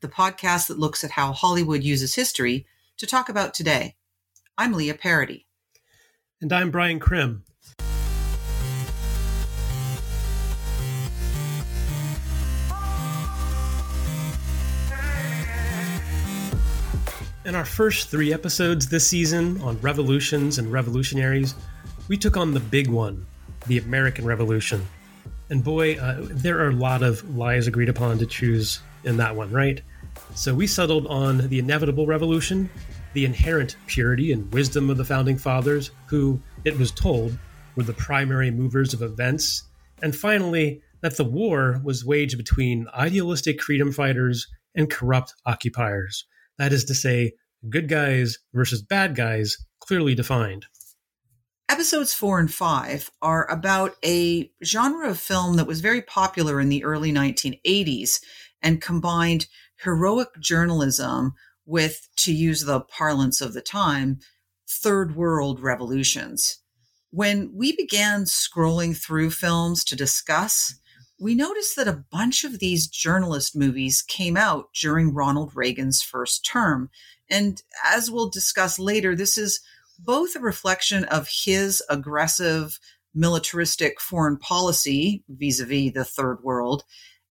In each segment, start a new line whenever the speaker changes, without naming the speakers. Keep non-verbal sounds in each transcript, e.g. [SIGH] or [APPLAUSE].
the podcast that looks at how Hollywood uses history to talk about today. I'm Leah Parody.
And I'm Brian Crim. In our first three episodes this season on revolutions and revolutionaries, we took on the big one, the American Revolution. And boy, uh, there are a lot of lies agreed upon to choose in that one, right? So we settled on the inevitable revolution, the inherent purity and wisdom of the founding fathers, who, it was told, were the primary movers of events, and finally, that the war was waged between idealistic freedom fighters and corrupt occupiers. That is to say, good guys versus bad guys, clearly defined.
Episodes four and five are about a genre of film that was very popular in the early 1980s and combined heroic journalism with, to use the parlance of the time, third world revolutions. When we began scrolling through films to discuss, we noticed that a bunch of these journalist movies came out during Ronald Reagan's first term. And as we'll discuss later, this is both a reflection of his aggressive militaristic foreign policy vis a vis the third world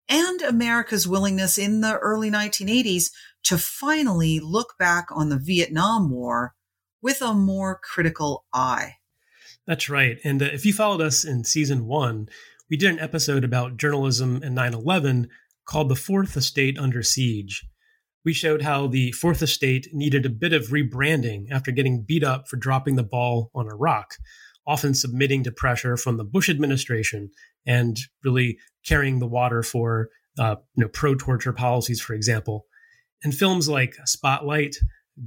and America's willingness in the early 1980s to finally look back on the Vietnam War with a more critical eye.
That's right. And uh, if you followed us in season one, we did an episode about journalism and 9 11 called The Fourth Estate Under Siege we showed how the Fourth Estate needed a bit of rebranding after getting beat up for dropping the ball on Iraq, often submitting to pressure from the Bush administration and really carrying the water for uh, you know, pro torture policies, for example. In films like Spotlight,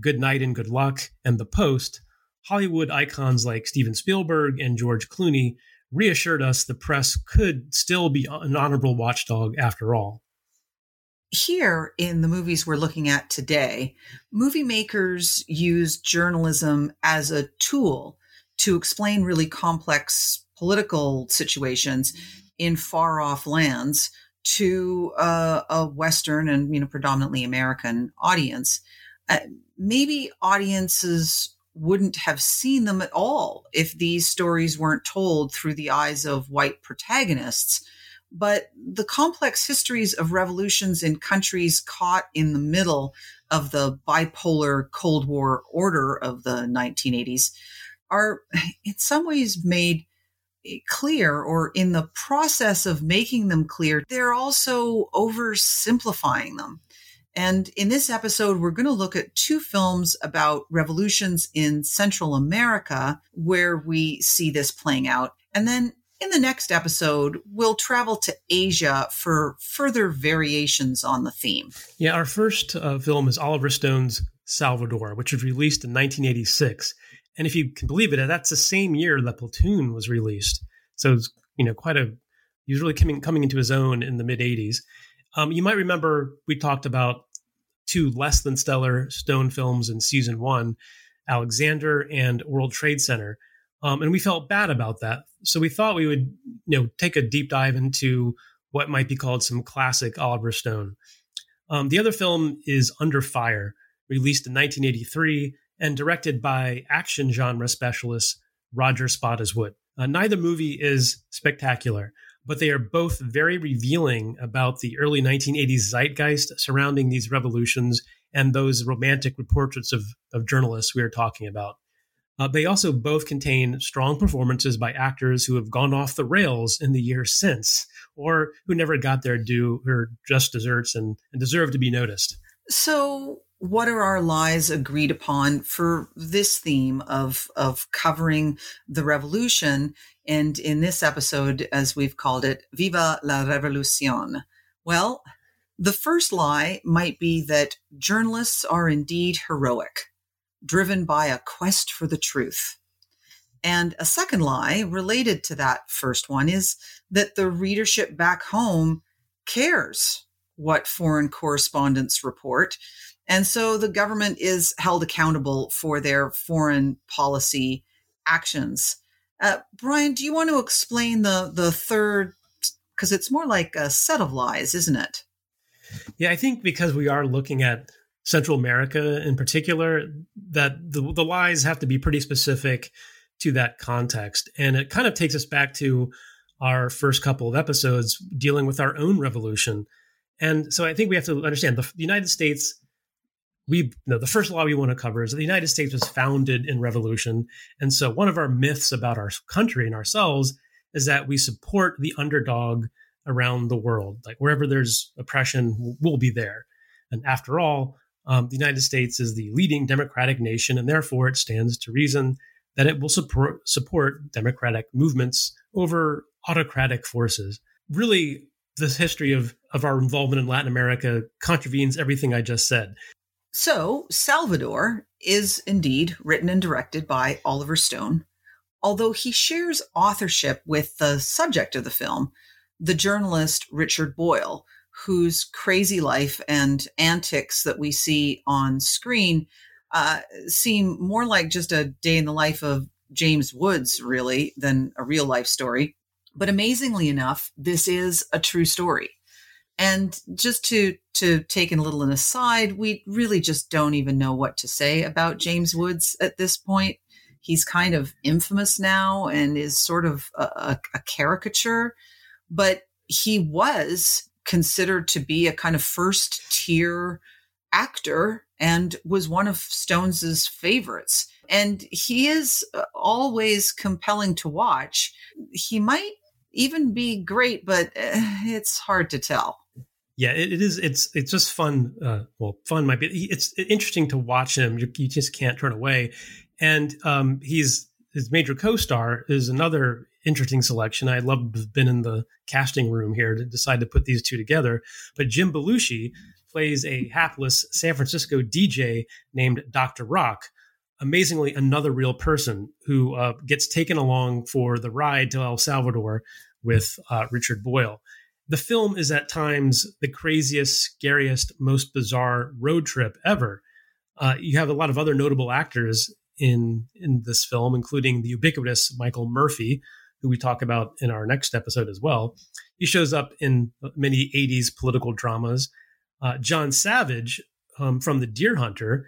Good Night and Good Luck, and The Post, Hollywood icons like Steven Spielberg and George Clooney reassured us the press could still be an honorable watchdog after all
here in the movies we're looking at today, movie makers use journalism as a tool to explain really complex political situations in far off lands to uh, a Western and you know predominantly American audience. Uh, maybe audiences wouldn't have seen them at all if these stories weren't told through the eyes of white protagonists but the complex histories of revolutions in countries caught in the middle of the bipolar Cold War order of the 1980s are in some ways made clear or in the process of making them clear, they're also oversimplifying them. And in this episode, we're going to look at two films about revolutions in Central America where we see this playing out. And then in the next episode, we'll travel to Asia for further variations on the theme.
Yeah, our first uh, film is Oliver Stone's Salvador, which was released in 1986. And if you can believe it, that's the same year that Platoon was released. So it's you know quite a he was really coming coming into his own in the mid 80s. Um, you might remember we talked about two less than stellar Stone films in season one, Alexander and World Trade Center. Um, and we felt bad about that. So we thought we would, you know, take a deep dive into what might be called some classic Oliver Stone. Um, the other film is Under Fire, released in 1983 and directed by action genre specialist Roger Spottiswoode. Uh, neither movie is spectacular, but they are both very revealing about the early 1980s zeitgeist surrounding these revolutions and those romantic portraits of, of journalists we are talking about. Uh, they also both contain strong performances by actors who have gone off the rails in the years since, or who never got their due or just desserts and, and deserve to be noticed.
So, what are our lies agreed upon for this theme of of covering the revolution? And in this episode, as we've called it, "Viva la Revolucion." Well, The first lie might be that journalists are indeed heroic, driven by a quest for the truth. And a second lie related to that first one is that the readership back home cares what foreign correspondents report. And so the government is held accountable for their foreign policy actions. Uh, Brian, do you want to explain the, the third? Because it's more like a set of lies, isn't it?
Yeah, I think because we are looking at Central America in particular, that the, the lies have to be pretty specific to that context. And it kind of takes us back to our first couple of episodes dealing with our own revolution. And so I think we have to understand the, the United States. We you know, the first law we want to cover is that the United States was founded in revolution, and so one of our myths about our country and ourselves is that we support the underdog around the world. Like wherever there's oppression, we'll be there. And after all, um, the United States is the leading democratic nation, and therefore it stands to reason that it will support support democratic movements over autocratic forces. Really, this history of of our involvement in Latin America contravenes everything I just said.
So, Salvador is indeed written and directed by Oliver Stone, although he shares authorship with the subject of the film, the journalist Richard Boyle, whose crazy life and antics that we see on screen uh, seem more like just a day in the life of James Woods, really, than a real life story. But amazingly enough, this is a true story. And just to to take a little an aside, we really just don't even know what to say about James Woods at this point. He's kind of infamous now and is sort of a, a, a caricature, but he was considered to be a kind of first tier actor and was one of Stones's favorites. And he is uh, always compelling to watch. He might even be great, but uh, it's hard to tell.
Yeah, it, it is. It's it's just fun. Uh, well, fun might be. It's interesting to watch him. You, you just can't turn away. And um, he's his major co-star is another interesting selection. I love been in the casting room here to decide to put these two together. But Jim Belushi plays a hapless San Francisco DJ named Dr. Rock. Amazingly, another real person who uh, gets taken along for the ride to El Salvador with uh, Richard Boyle. The film is at times the craziest, scariest, most bizarre road trip ever. Uh, you have a lot of other notable actors in in this film, including the ubiquitous Michael Murphy, who we talk about in our next episode as well. He shows up in many 80s political dramas. Uh, John Savage um, from The Deer Hunter,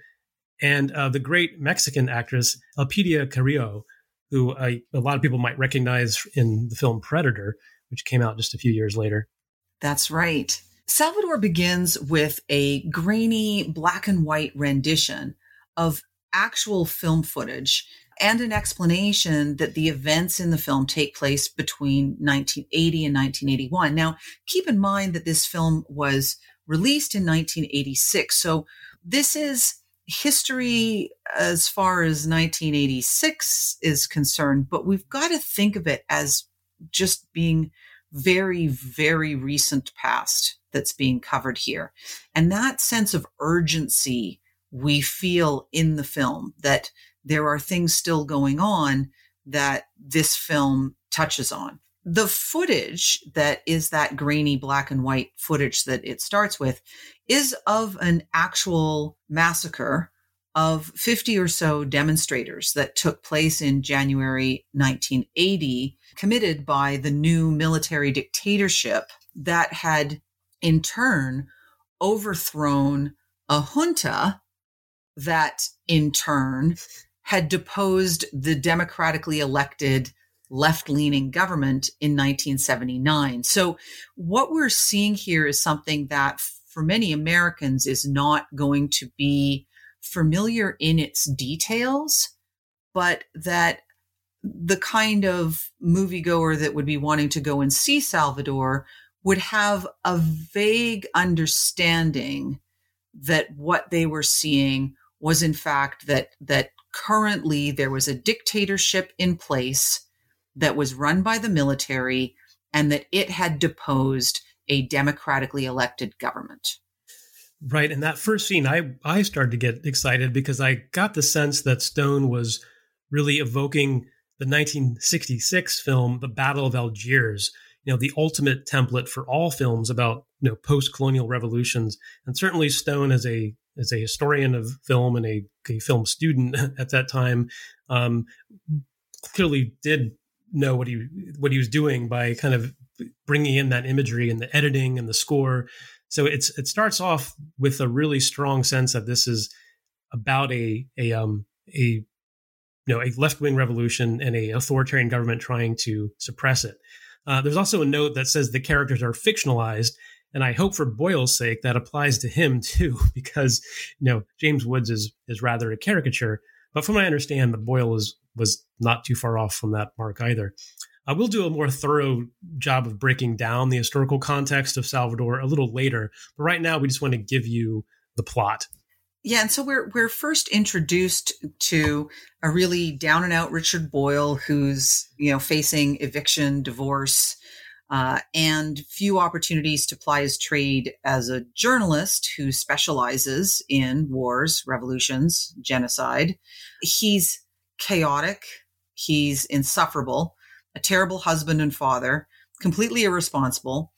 and uh, the great Mexican actress Elpidia Carrillo, who a lot of people might recognize in the film Predator, which came out just a few years later.
That's right. Salvador begins with a grainy black and white rendition of actual film footage and an explanation that the events in the film take place between 1980 and 1981. Now, keep in mind that this film was released in 1986. So this is history as far as 1986 is concerned, but we've got to think of it as just being very, very recent past that's being covered here. And that sense of urgency we feel in the film that there are things still going on that this film touches on. The footage that is that grainy black and white footage that it starts with is of an actual massacre of 50 or so demonstrators that took place in January 1980, committed by the new military dictatorship that had in turn overthrown a junta that in turn had deposed the democratically elected left leaning government in 1979. So, what we're seeing here is something that for many Americans is not going to be familiar in its details, but that the kind of moviegoer that would be wanting to go and see Salvador would have a vague understanding that what they were seeing was in fact that that currently there was a dictatorship in place that was run by the military and that it had deposed a democratically elected government.
Right. And that first scene, I, I started to get excited because I got the sense that Stone was really evoking the 1966 film, The Battle of Algiers, you know, the ultimate template for all films about, you know, post-colonial revolutions. And certainly Stone as a as a historian of film and a, a film student [LAUGHS] at that time, um, clearly did know what he what he was doing by kind of bringing in that imagery and the editing and the score. So it's it starts off with a really strong sense that this is about a a um a you know a left wing revolution and a authoritarian government trying to suppress it. Uh, there's also a note that says the characters are fictionalized, and I hope for Boyle's sake that applies to him [LAUGHS] too, because you know James Woods is is rather a caricature. But from what I understand, the Boyle was not too far off from that mark either. I will do a more thorough job of breaking down the historical context of Salvador a little later, but right now we just want to give you the plot.
Yeah, and so we're we're first introduced to a really down and out Richard Boyle who's you know facing eviction, divorce, uh, and few opportunities to ply his trade as a journalist who specializes in wars, revolutions, genocide. He's chaotic. He's insufferable a terrible husband and father, completely irresponsible.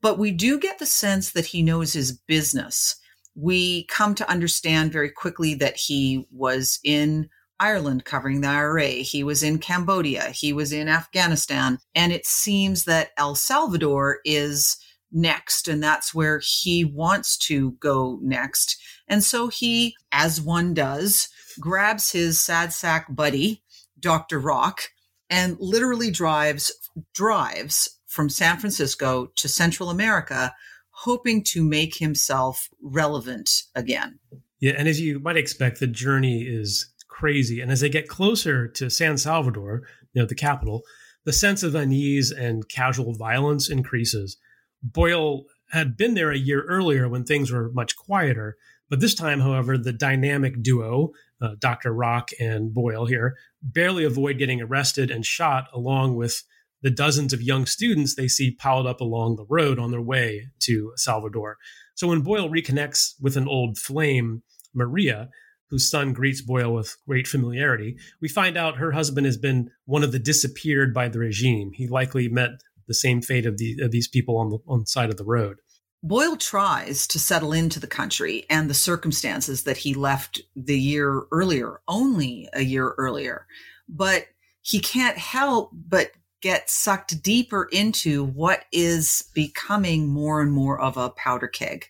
But we do get the sense that he knows his business. We come to understand very quickly that he was in Ireland covering the IRA. He was in Cambodia. He was in Afghanistan. And it seems that El Salvador is next. And that's where he wants to go next. And so he, as one does, grabs his sad sack buddy, Dr. Rock, and literally drives drives from San Francisco to Central America hoping to make himself relevant again.
Yeah, and as you might expect the journey is crazy and as they get closer to San Salvador, you know, the capital, the sense of unease and casual violence increases. Boyle had been there a year earlier when things were much quieter, but this time, however, the dynamic duo, uh, Dr. Rock and Boyle here, barely avoid getting arrested and shot along with the dozens of young students they see piled up along the road on their way to Salvador. So when Boyle reconnects with an old flame, Maria, whose son greets Boyle with great familiarity, we find out her husband has been one of the disappeared by the regime. He likely met the same fate of, the, of these people on the, on the side of the road.
Boyle tries to settle into the country and the circumstances that he left the year earlier, only a year earlier. But he can't help but get sucked deeper into what is becoming more and more of a powder keg.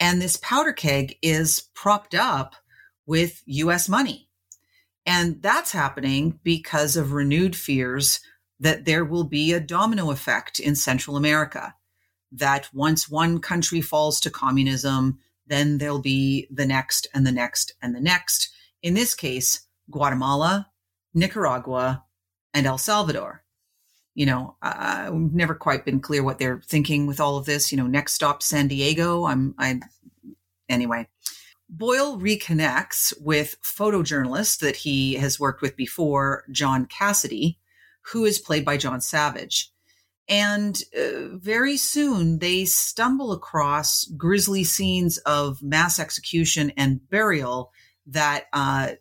And this powder keg is propped up with US money. And that's happening because of renewed fears that there will be a domino effect in Central America that once one country falls to communism, then there'll be the next and the next and the next. In this case, Guatemala, Nicaragua, and El Salvador. You know, uh, I've never quite been clear what they're thinking with all of this. You know, next stop San Diego. I'm, I, anyway. Boyle reconnects with photojournalist that he has worked with before, John Cassidy, who is played by John Savage. And uh, very soon they stumble across grisly scenes of mass execution and burial that uh,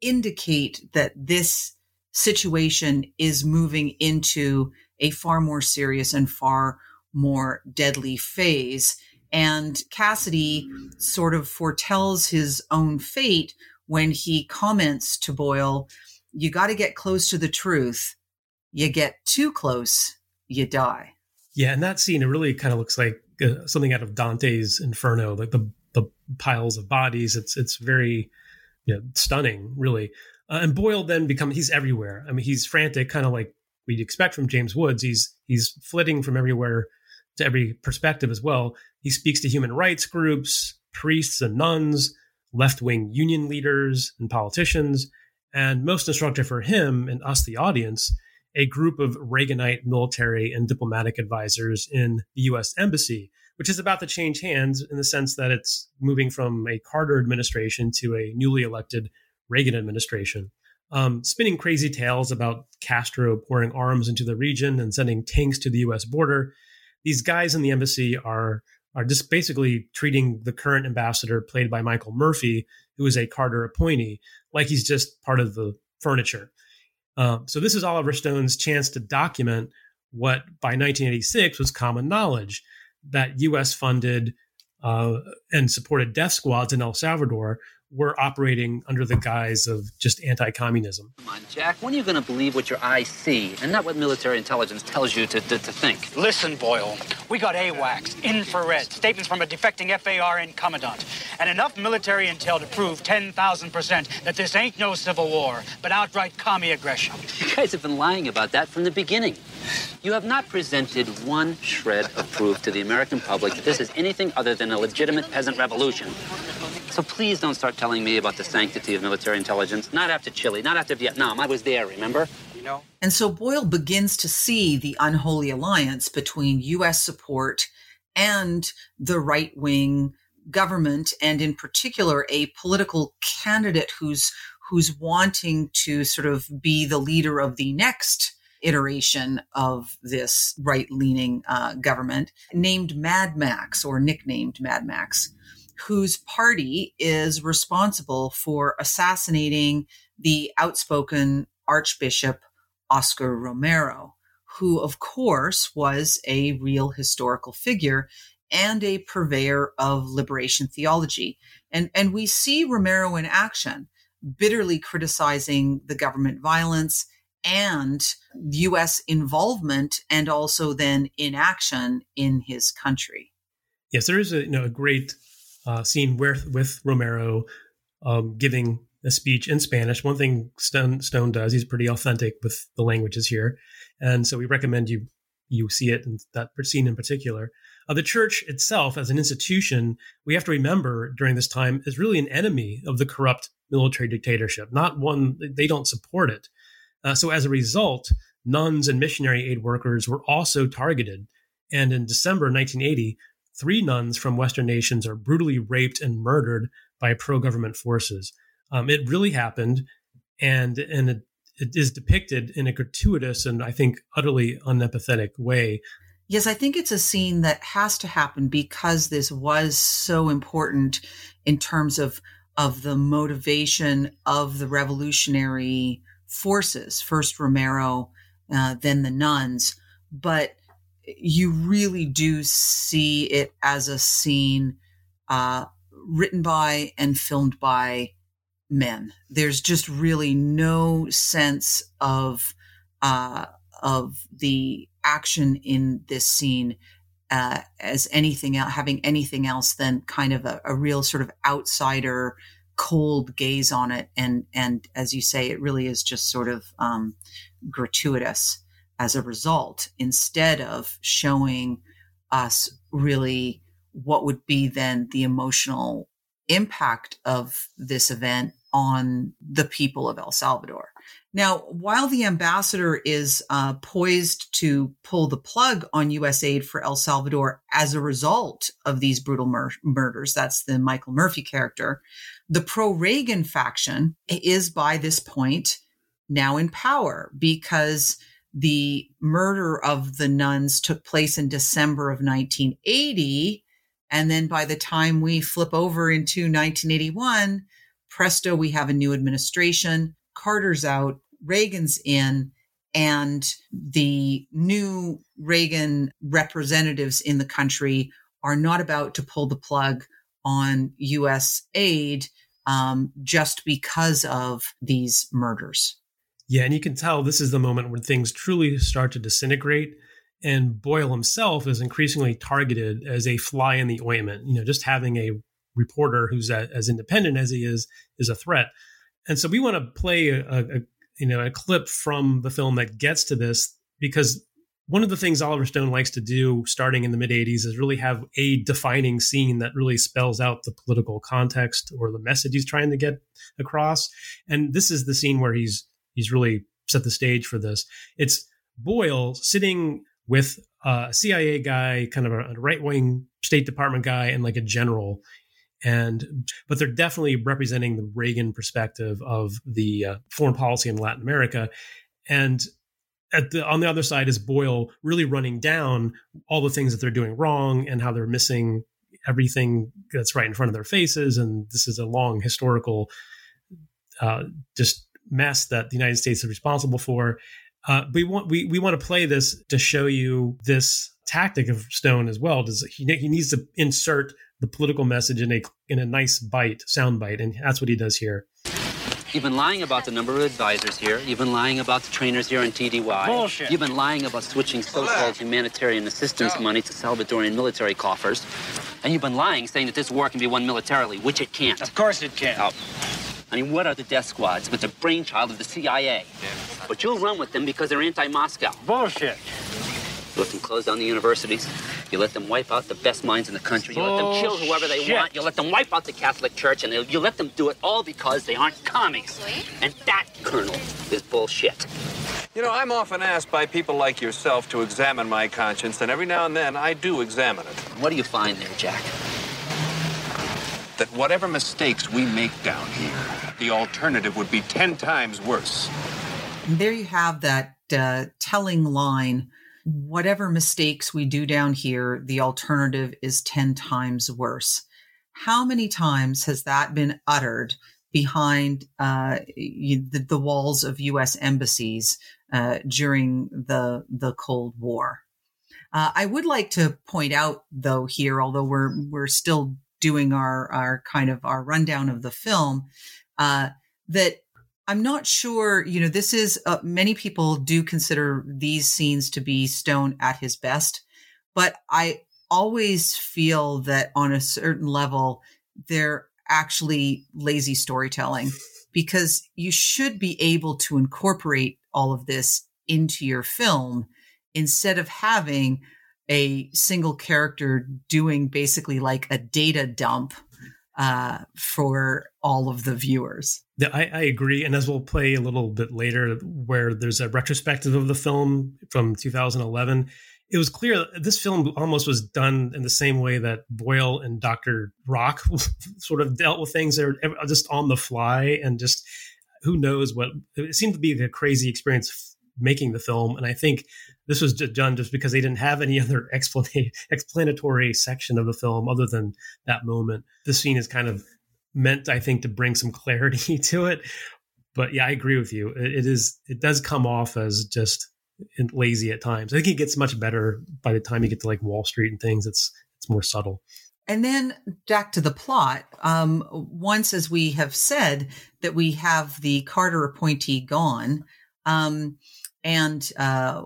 indicate that this situation is moving into a far more serious and far more deadly phase. And Cassidy sort of foretells his own fate when he comments to Boyle, You got to get close to the truth. You get too close, you die.
Yeah, and that scene it really kind of looks like uh, something out of Dante's Inferno, like the the piles of bodies. It's it's very you know, stunning, really. Uh, and Boyle then becomes he's everywhere. I mean, he's frantic, kind of like we'd expect from James Woods. He's he's flitting from everywhere to every perspective as well. He speaks to human rights groups, priests and nuns, left wing union leaders and politicians. And most instructive for him and us, the audience, a group of Reaganite military and diplomatic advisors in the U.S. Embassy, which is about to change hands in the sense that it's moving from a Carter administration to a newly elected Reagan administration. Um, spinning crazy tales about Castro pouring arms into the region and sending tanks to the U.S. border. these guys in the embassy are are just basically treating the current ambassador, played by Michael Murphy, who is a Carter appointee, like he's just part of the furniture. Um, so this is Oliver Stone's chance to document what by 1986 was common knowledge that U.S. funded uh, and supported death squads in El Salvador were operating under the guise of just anti-communism.
Come on, Jack. When are you going to believe what your eyes see and not what military intelligence tells you to, to, to think?
Listen, Boyle. We got AWACS, infrared, statements from a defecting FARN commandant, and enough military intel to prove 10,000% that this ain't no civil war, but outright commie aggression.
You guys have been lying about that from the beginning. You have not presented one shred of proof to the American public that this is anything other than a legitimate peasant revolution. So please don't start telling me about the sanctity of military intelligence. Not after Chile, not after Vietnam. I was there, remember?
You know. And so Boyle begins to see the unholy alliance between U.S. support and the right wing government, and in particular, a political candidate who's who's wanting to sort of be the leader of the next iteration of this right leaning uh, government named Mad Max or nicknamed Mad Max whose party is responsible for assassinating the outspoken Archbishop Oscar Romero, who, of course, was a real historical figure and a purveyor of liberation theology. And, and we see Romero in action, bitterly criticizing the government violence and U.S. involvement and also then inaction in his country.
Yes, there is a, you know, a great uh, scene where with Romero um, giving a speech in Spanish. One thing Stone, Stone does, he's pretty authentic with the languages here, and so we recommend you you see it in that scene in particular. Uh, the church itself, as an institution, we have to remember during this time is really an enemy of the corrupt military dictatorship, not one they don't support it. Uh, so as a result, nuns and missionary aid workers were also targeted. And in December 1980, three nuns from Western nations are brutally raped and murdered by pro government forces. Um, it really happened, and and it, it is depicted in a gratuitous and I think utterly unempathetic way.
Yes, I think it's a scene that has to happen because this was so important in terms of of the motivation of the revolutionary forces. First Romero, uh, then the nuns, but you really do see it as a scene uh, written by and filmed by men. There's just really no sense of uh, of the action in this scene uh, as anything else, having anything else than kind of a, a, real sort of outsider, cold gaze on it. And and as you say, it really is just sort of um, gratuitous as a result instead of showing us really what would be then the emotional impact of this event on the people of El Salvador. Now, while the ambassador is uh, poised to pull the plug on U.S. aid for El Salvador as a result of these brutal mur- murders, that's the Michael Murphy character, the pro Reagan faction is by this point now in power because the murder of the nuns took place in December of 1980. And then by the time we flip over into 1981, presto, we have a new administration. Carter's out, Reagan's in, and the new Reagan representatives in the country are not about to pull the plug on U.S. aid um, just because of these murders.
Yeah, and you can tell this is the moment when things truly start to disintegrate. And Boyle himself is increasingly targeted as a fly in the ointment. You know, just having a reporter who's a, as independent as he is is a threat. And so we want to play a, a, you know a clip from the film that gets to this because one of the things Oliver Stone likes to do starting in the mid 80s is really have a defining scene that really spells out the political context or the message he's trying to get across. And this is the scene where he's he's really set the stage for this. It's Boyle sitting with a CIA guy, kind of a right wing State Department guy, and like a general. And but they're definitely representing the Reagan perspective of the uh, foreign policy in Latin America. And at the on the other side is Boyle really running down all the things that they're doing wrong and how they're missing everything that's right in front of their faces. And this is a long historical uh, just mess that the United States is responsible for. Uh, we want we we want to play this to show you this tactic of Stone as well. Does he he needs to insert the political message in a in a nice bite, sound bite, and that's what he does here.
You've been lying about the number of advisors here. You've been lying about the trainers here in TDY.
Bullshit.
You've been lying about switching so-called humanitarian assistance money to Salvadorian military coffers. And you've been lying, saying that this war can be won militarily, which it can't.
Of course it can.
Now, I mean, what are the death squads but the brainchild of the CIA? But you'll run with them because they're anti-Moscow.
Bullshit.
You let them close down the universities. You let them wipe out the best minds in the country. You let them kill whoever they
Bullshit.
want. You let them wipe out the Catholic Church, and you let them do it all because they aren't commies. And that, Colonel, is bullshit.
You know, I'm often asked by people like yourself to examine my conscience, and every now and then I do examine it.
What do you find there, Jack?
That whatever mistakes we make down here, the alternative would be ten times worse.
And there you have that uh, telling line whatever mistakes we do down here, the alternative is 10 times worse. How many times has that been uttered behind uh, the, the, walls of U.S. embassies uh, during the, the Cold War? Uh, I would like to point out, though, here, although we're we're still doing our our kind of our rundown of the film, uh, that I'm not sure, you know, this is uh, many people do consider these scenes to be Stone at his best, but I always feel that on a certain level, they're actually lazy storytelling [LAUGHS] because you should be able to incorporate all of this into your film instead of having a single character doing basically like a data dump uh, for all of the viewers.
Yeah, I, I, agree. And as we'll play a little bit later, where there's a retrospective of the film from 2011, it was clear this film almost was done in the same way that Boyle and Dr. Rock [LAUGHS] sort of dealt with things that are just on the fly and just who knows what it seemed to be a crazy experience making the film. And I think this was done just because they didn't have any [LAUGHS] other explanatory section of the film other than that moment. The scene is kind of meant, I think, to bring some [LAUGHS] clarity to it. But yeah, I agree with you. it, is. It does come off as just lazy at times. I think it gets much better by the time you get to like Wall Street and things. It's it's more subtle.
And then back to the plot. Um, once, as we have said, that we have the Carter appointee gone, um, and uh,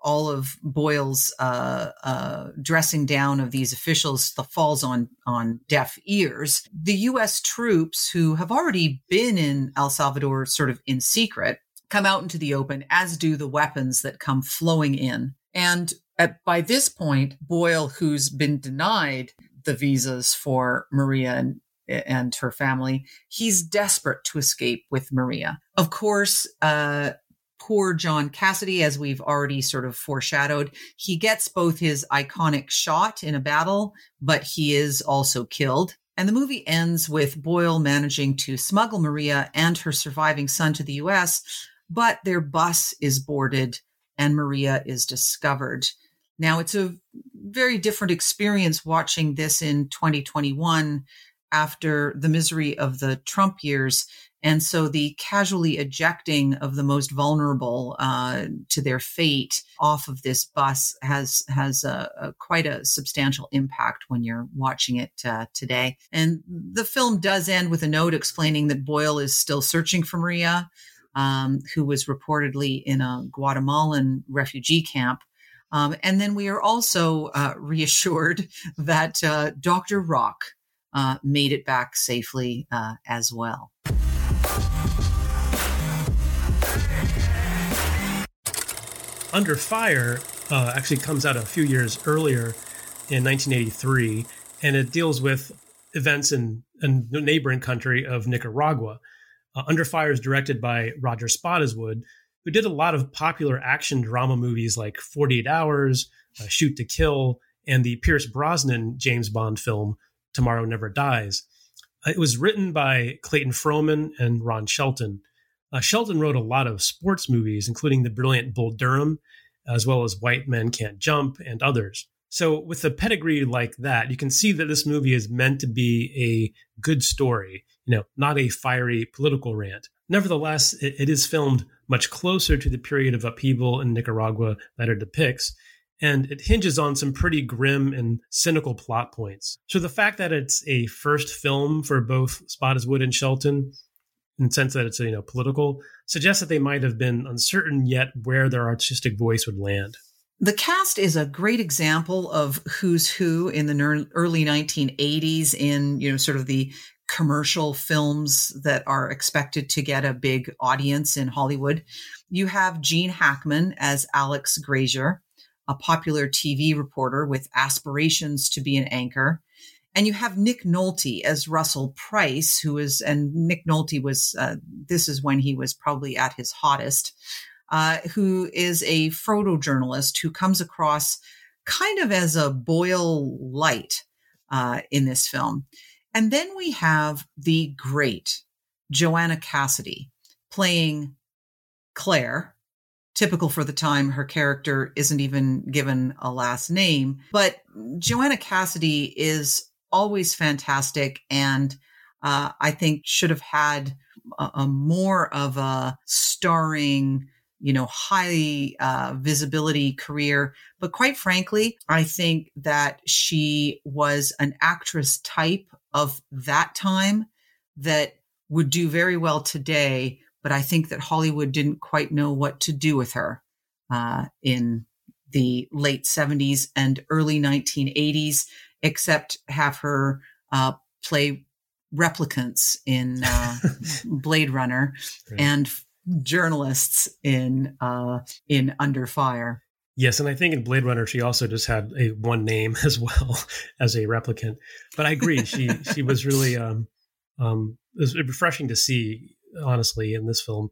all of Boyle's uh, uh, dressing down of these officials the falls on on deaf ears. The U.S. troops who have already been in El Salvador, sort of in secret, come out into the open, as do the weapons that come flowing in. And at, by this point, Boyle, who's been denied the visas for Maria and and her family, he's desperate to escape with Maria. Of course, uh, poor John Cassidy, as we've already sort of foreshadowed, he gets both his iconic shot in a battle, but he is also killed. And the movie ends with Boyle managing to smuggle Maria and her surviving son to the US, but their bus is boarded and Maria is discovered. Now, it's a very different experience watching this in 2021 after the misery of the Trump years and so the casually ejecting of the most vulnerable uh, to their fate off of this bus has has a, a quite a substantial impact when you're watching it uh, today. And the film does end with a note explaining that Boyle is still searching for Maria, um, who was reportedly in a Guatemalan refugee camp. Um, and then we are also uh, reassured [LAUGHS] that uh, Dr. Rock uh, made it back safely uh, as well.
Under Fire uh, actually comes out a few years earlier in 1983, and it deals with events in, the neighboring country of Nicaragua. Uh, Under Fire is directed by Roger Spottiswoode, who did a lot of popular action drama movies like 48 Hours, uh, Shoot to Kill, and the Pierce Brosnan James Bond film Tomorrow Never Dies. Uh, it was written by Clayton Frohman and Ron Shelton. Uh, Shelton wrote a lot of sports movies, including the brilliant Bull Durham, as well as White Men Can't Jump and others. So, with a pedigree like that, you can see that this movie is meant to be a good story, you know, not a fiery political rant. Nevertheless, it, it is filmed much closer to the period of upheaval in Nicaragua that it depicts, and it hinges on some pretty grim and cynical plot points. So the fact that it's a first film for both Spottiswoode and Shelton, in the sense that it's you know political, suggests that they might have been uncertain yet where their artistic voice would land.
The cast is a great example of who's who in the early 1980s in you know sort of the commercial films that are expected to get a big audience in Hollywood. You have Gene Hackman as Alex Grazier, a popular TV reporter with aspirations to be an anchor. And you have Nick Nolte as Russell Price, who is, and Nick Nolte was, uh, this is when he was probably at his hottest, uh, who is a photojournalist who comes across kind of as a Boyle light uh, in this film. And then we have the great Joanna Cassidy playing Claire. Typical for the time, her character isn't even given a last name. But Joanna Cassidy is always fantastic and uh, I think should have had a, a, more of a starring, you know, high uh, visibility career. But quite frankly, I think that she was an actress type of that time that would do very well today, but I think that Hollywood didn't quite know what to do with her uh, in the late 70s and early 1980s, except have her uh, play replicants in uh, [LAUGHS] Blade Runner right. and journalists in uh, in Under Fire.
Yes, and I think in Blade Runner she also just had a one name [LAUGHS] as well as a replicant. But I agree, she she was really [LAUGHS] um, um, it was refreshing to see, honestly, in this film.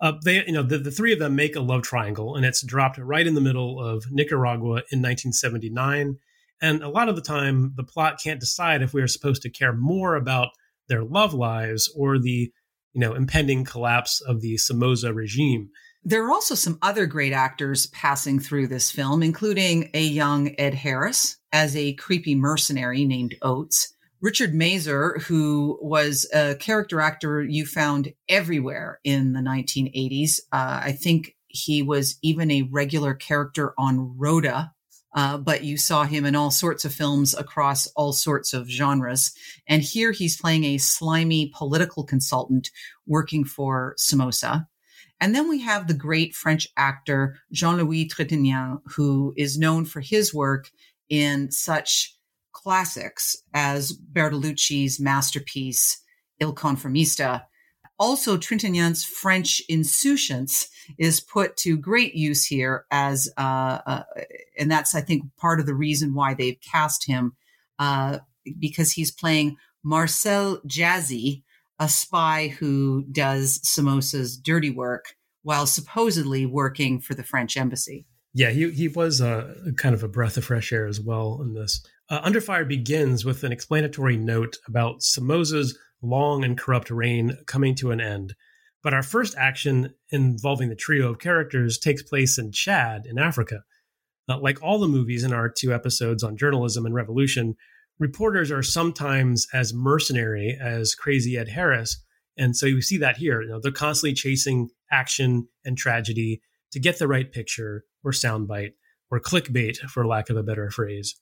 Uh, they, you know, the, the three of them make a love triangle, and it's dropped right in the middle of Nicaragua in 1979. And a lot of the time, the plot can't decide if we are supposed to care more about their love lives or the, you know, impending collapse of the Somoza regime.
There are also some other great actors passing through this film, including a young Ed Harris as a creepy mercenary named Oates. Richard Masur, who was a character actor you found everywhere in the 1980s. Uh, I think he was even a regular character on Rhoda, uh, but you saw him in all sorts of films across all sorts of genres. And here he's playing a slimy political consultant working for Somoza. And then we have the great French actor Jean-Louis Trintignant, who is known for his work in such classics as Bertolucci's masterpiece Il Conformista. Also, Trintignant's French insouciance is put to great use here as, uh, uh, and that's, I think, part of the reason why they've cast him, uh, because he's playing Marcel Jazy, a spy who does Somoza's dirty work while supposedly working for the French embassy.
Yeah, he, he was a, kind of a breath of fresh air as well in this. Uh, Under Fire begins with an explanatory note about Somoza's long and corrupt reign coming to an end. But our first action involving the trio of characters takes place in Chad, in Africa. Uh, like all the movies in our two episodes on journalism and revolution, reporters are sometimes as mercenary as Crazy Ed Harris. And so you see that here. You know, they're constantly chasing action and tragedy to get the right picture or soundbite or clickbait, for lack of a better phrase.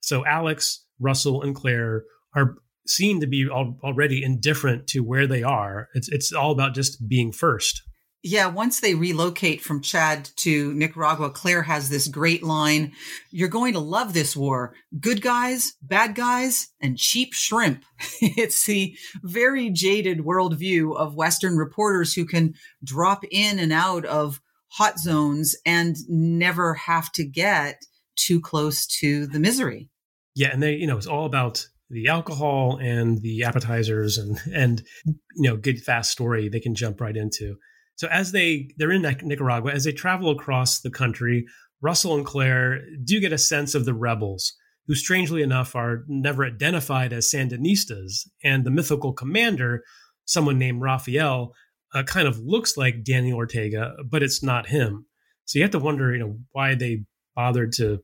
So Alex, Russell, and Claire are seen to be al- already indifferent to where they are. It's it's all about just being first.
Yeah, once they relocate from Chad to Nicaragua, Claire has this great line You're going to love this war. Good guys, bad guys, and cheap shrimp. [LAUGHS] it's the very jaded worldview of Western reporters who can drop in and out of hot zones and never have to get too close to the misery.
Yeah, and they, you know, it's all about the alcohol and the appetizers and and you know, good fast story they can jump right into. So as they they're in Nicaragua, as they travel across the country, Russell and Claire do get a sense of the rebels, who strangely enough are never identified as Sandinistas, and the mythical commander, someone named Raphael, uh, kind of looks like Daniel Ortega, but it's not him. So you have to wonder, you know, why they bothered to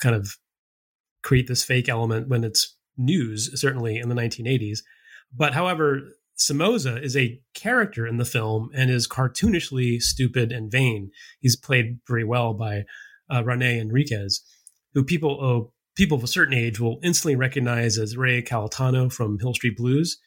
kind of create this fake element when it's news, certainly in the 1980s. But however, Somoza is a character in the film and is cartoonishly stupid and vain. He's played very well by uh, Rene Enriquez, who people oh, people of a certain age will instantly recognize as Ray Calletano from Hill Street Blues.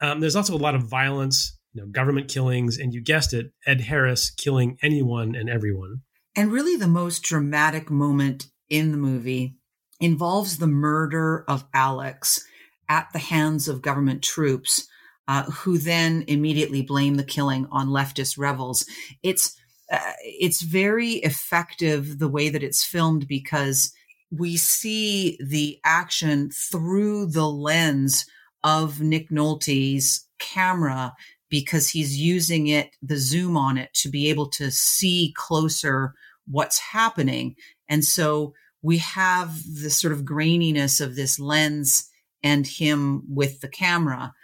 Um, there's also a lot of violence, you know, government killings, and you guessed it, Ed Harris killing anyone and everyone.
And really, the most dramatic moment in the movie involves the murder of Alex at the hands of government troops, uh, who then immediately blame the killing on leftist rebels. It's uh, it's very effective the way that it's filmed because we see the action through the lens of Nick Nolte's camera because he's using it, the zoom on it, to be able to see closer what's happening. And so we have the sort of graininess of this lens and him with the camera.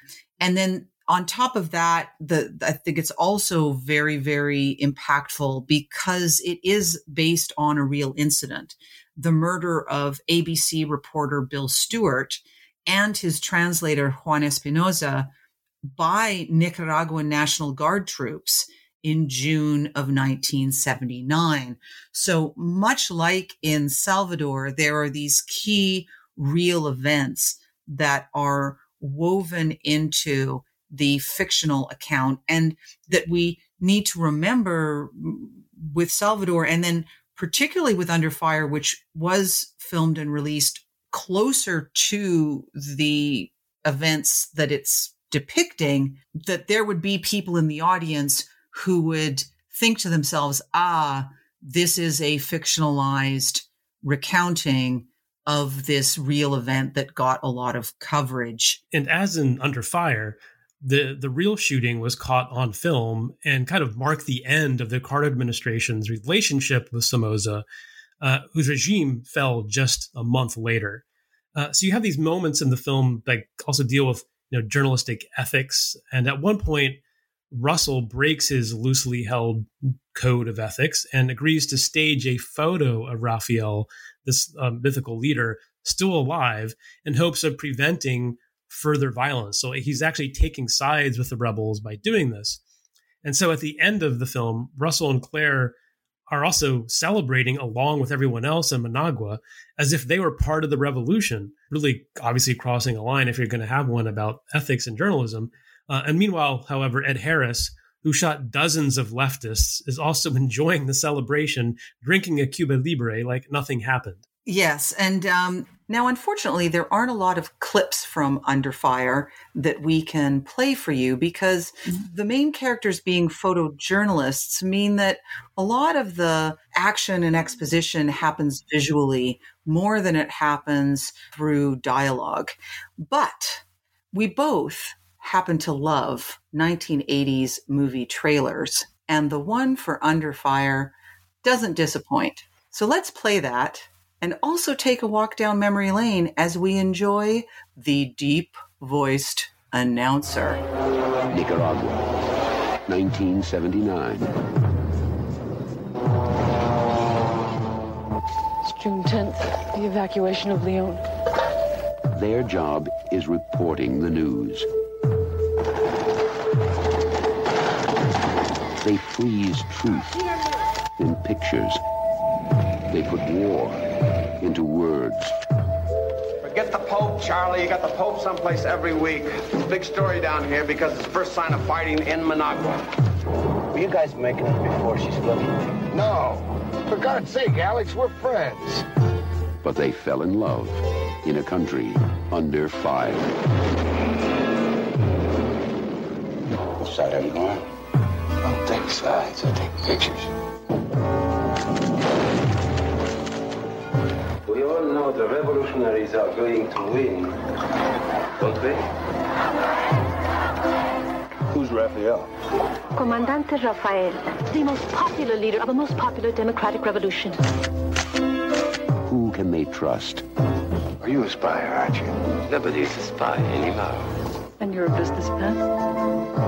And then on top of that, the I think it's also very, very impactful because it is based on a real incident. The murder of ABC reporter Bill Stewart and his translator Juan Espinoza by Nicaraguan National Guard troops in June of 1979. So much like in Salvador, there are these key real events that are woven into the fictional account and that we need to remember with Salvador and then particularly with Under Fire, which was filmed and released closer to the events that it's depicting, that there would be people in the audience who would think to themselves, ah, this is a fictionalized recounting of this real event that got a lot of coverage.
And as in Under Fire, the the real shooting was caught on film and kind of marked the end of the Carter administration's relationship with Somoza, uh, whose regime fell just a month later. Uh, so you have these moments in the film that also deal with you know journalistic ethics, and at one point, Russell breaks his loosely held code of ethics and agrees to stage a photo of Rafael, this uh, mythical leader, still alive, in hopes of preventing further violence. So he's actually taking sides with the rebels by doing this. And so at the end of the film, Russell and Claire are also celebrating along with everyone else in Managua as if they were part of the revolution, really obviously crossing a line if you're going to have one about ethics and journalism. Uh, and meanwhile, however, Ed Harris, who shot dozens of leftists, is also [LAUGHS] enjoying the celebration, drinking a Cuba Libre like nothing happened.
Yes. And um, now, unfortunately, there aren't a lot of clips from Under Fire that we can play for you because mm-hmm. the main characters being photojournalists mean that a lot of the action and exposition happens visually more than it happens through dialogue. But we both happen to love 1980s movie trailers, and the one for Under Fire doesn't disappoint. So let's play that and also take a walk down memory lane as we enjoy the deep voiced announcer.
Nicaragua, 1979.
It's June 10th, the evacuation of Leon.
Their job is reporting the news. They freeze truth in pictures. They put war into words.
Forget the Pope, Charlie. You got the Pope someplace every week. Big story down here because it's the first sign of fighting in Managua.
Were you guys making it before she split?
No. For God's sake, Alex, we're friends.
But they fell in love in a country under fire.
Which side are you going?
Oh, I don't take sides. I take pictures.
We all know the revolutionaries are going to win, don't they?
Who's Rafael?
Comandante Rafael, the most popular leader of a most popular democratic revolution.
Who can they trust?
Are you a spy, aren't you?
Nobody's a spy anymore.
And you're a business businessman?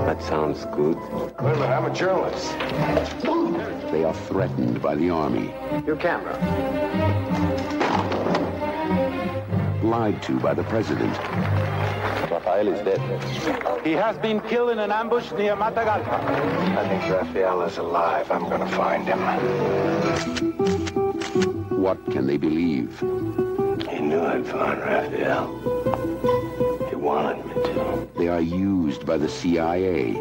That sounds good.
Wait a minute, I'm a journalist.
They are threatened by the army,
Your camera.
lied to by the president,
Rafael is dead.
He has been killed in an ambush near Matagalpa. I think Rafael is alive. I'm gonna find him.
what can they believe?
He knew I'd find Rafael. He wanted me to.
They are used by the CIA,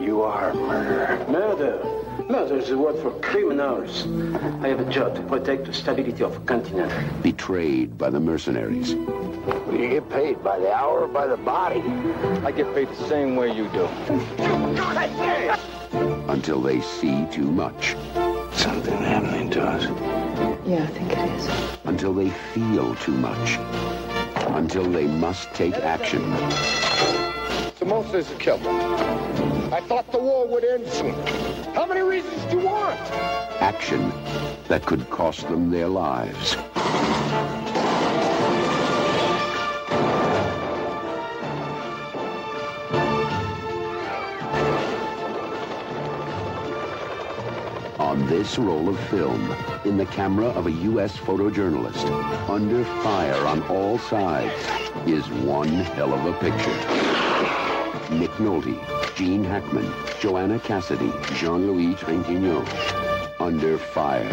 You are murderer.
Murder. Murder is a word for criminals. I have a job to protect the stability of a continent.
betrayed by the mercenaries,
Do you get paid by the hour or by the body?
I get paid the same way you do.
until they see too much,
Something happening to us.
Yeah, I think it is.
until they feel too much, until they must take action.
Somoza's a killer. I thought the war would end soon. How many reasons do you want?
Action that could cost them their lives. On this roll of film, in the camera of a U.S. photojournalist, under fire on all sides, is one hell of a picture. Nick Nolte, Gene Hackman, Joanna Cassidy, Jean-Louis Trintignant. Under fire.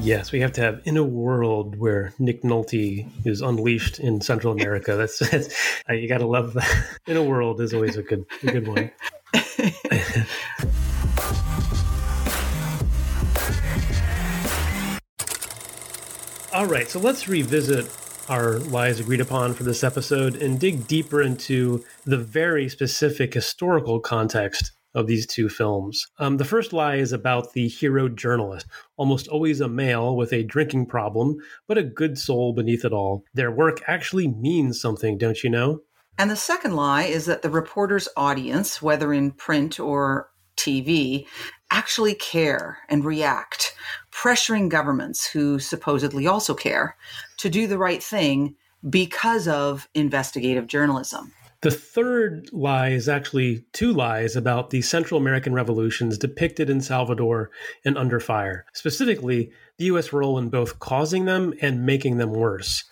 Yes, we have to have in a world where Nick Nolte is unleashed in Central America. [LAUGHS] That's, that's uh, you got to love that. [LAUGHS] In a world is always a good a good one. [LAUGHS] All right, so let's revisit our lies agreed upon for this episode and dig deeper into the very specific historical context of these two films. Um, the first lie is about the hero journalist, almost always a male with a drinking problem, but a good soul beneath it all. Their work actually means something, don't you know?
And the second lie is that the reporter's audience, whether in print or TV, actually care and react, pressuring governments who supposedly also care to do the right thing because of investigative journalism.
The third lie is actually two lies about the Central American revolutions depicted in Salvador and Under Fire, specifically the U.S. role in both causing them and making them worse.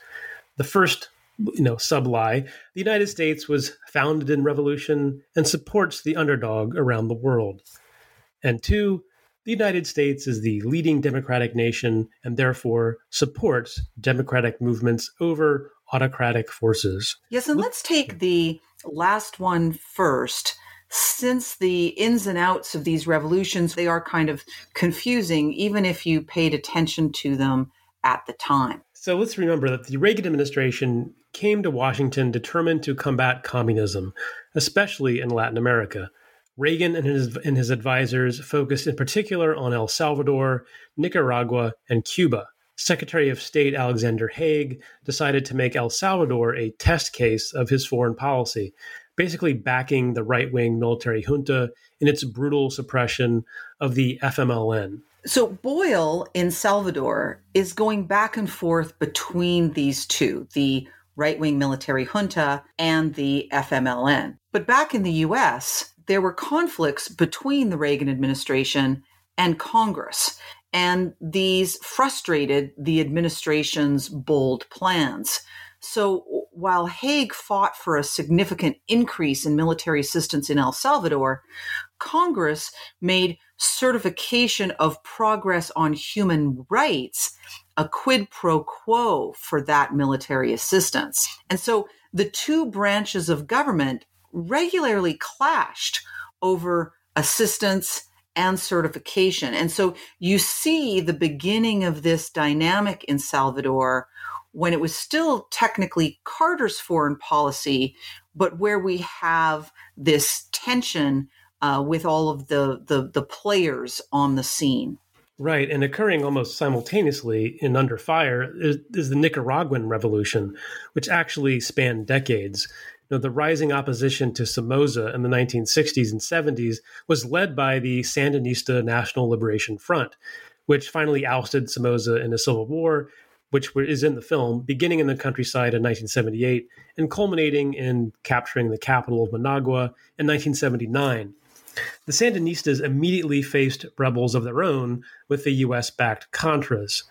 The first you know sub lie the united states was founded in revolution and supports the underdog around the world and two the united states is the leading democratic nation and therefore supports democratic movements over autocratic forces
Yes, and let's take the last one first. Since the ins and outs of these revolutions, they are kind of confusing, even if you paid attention to them at the time.
So let's remember that the Reagan administration came to Washington determined to combat communism, especially in Latin America. Reagan and his, and his advisors focused in particular on El Salvador, Nicaragua, and Cuba. Secretary of State Alexander Haig decided to make El Salvador a test case of his foreign policy, basically backing the right wing military junta in its brutal suppression of the FMLN.
So Boyle in Salvador is going back and forth between these two, the right wing military junta and the FMLN. But back in the US, there were conflicts between the Reagan administration and Congress. And these frustrated the administration's bold plans. So while Haig fought for a significant increase in military assistance in El Salvador, Congress made certification of progress on human rights a quid pro quo for that military assistance. And so the two branches of government regularly clashed over assistance and certification. And so you see the beginning of this dynamic in Salvador when it was still technically Carter's foreign policy, but where we have this tension uh, with all of the, the the players on the scene.
Right, and occurring almost simultaneously in Under Fire is, is the Nicaraguan Revolution, which actually spanned decades. Know, the rising opposition to Somoza in the 1960s and 70s was led by the Sandinista National Liberation Front, which finally ousted Somoza in a civil war which is in the film, beginning in the countryside in 1978 and culminating in capturing the capital of Managua in 1979. The Sandinistas immediately faced rebels of their own with the US backed Contras.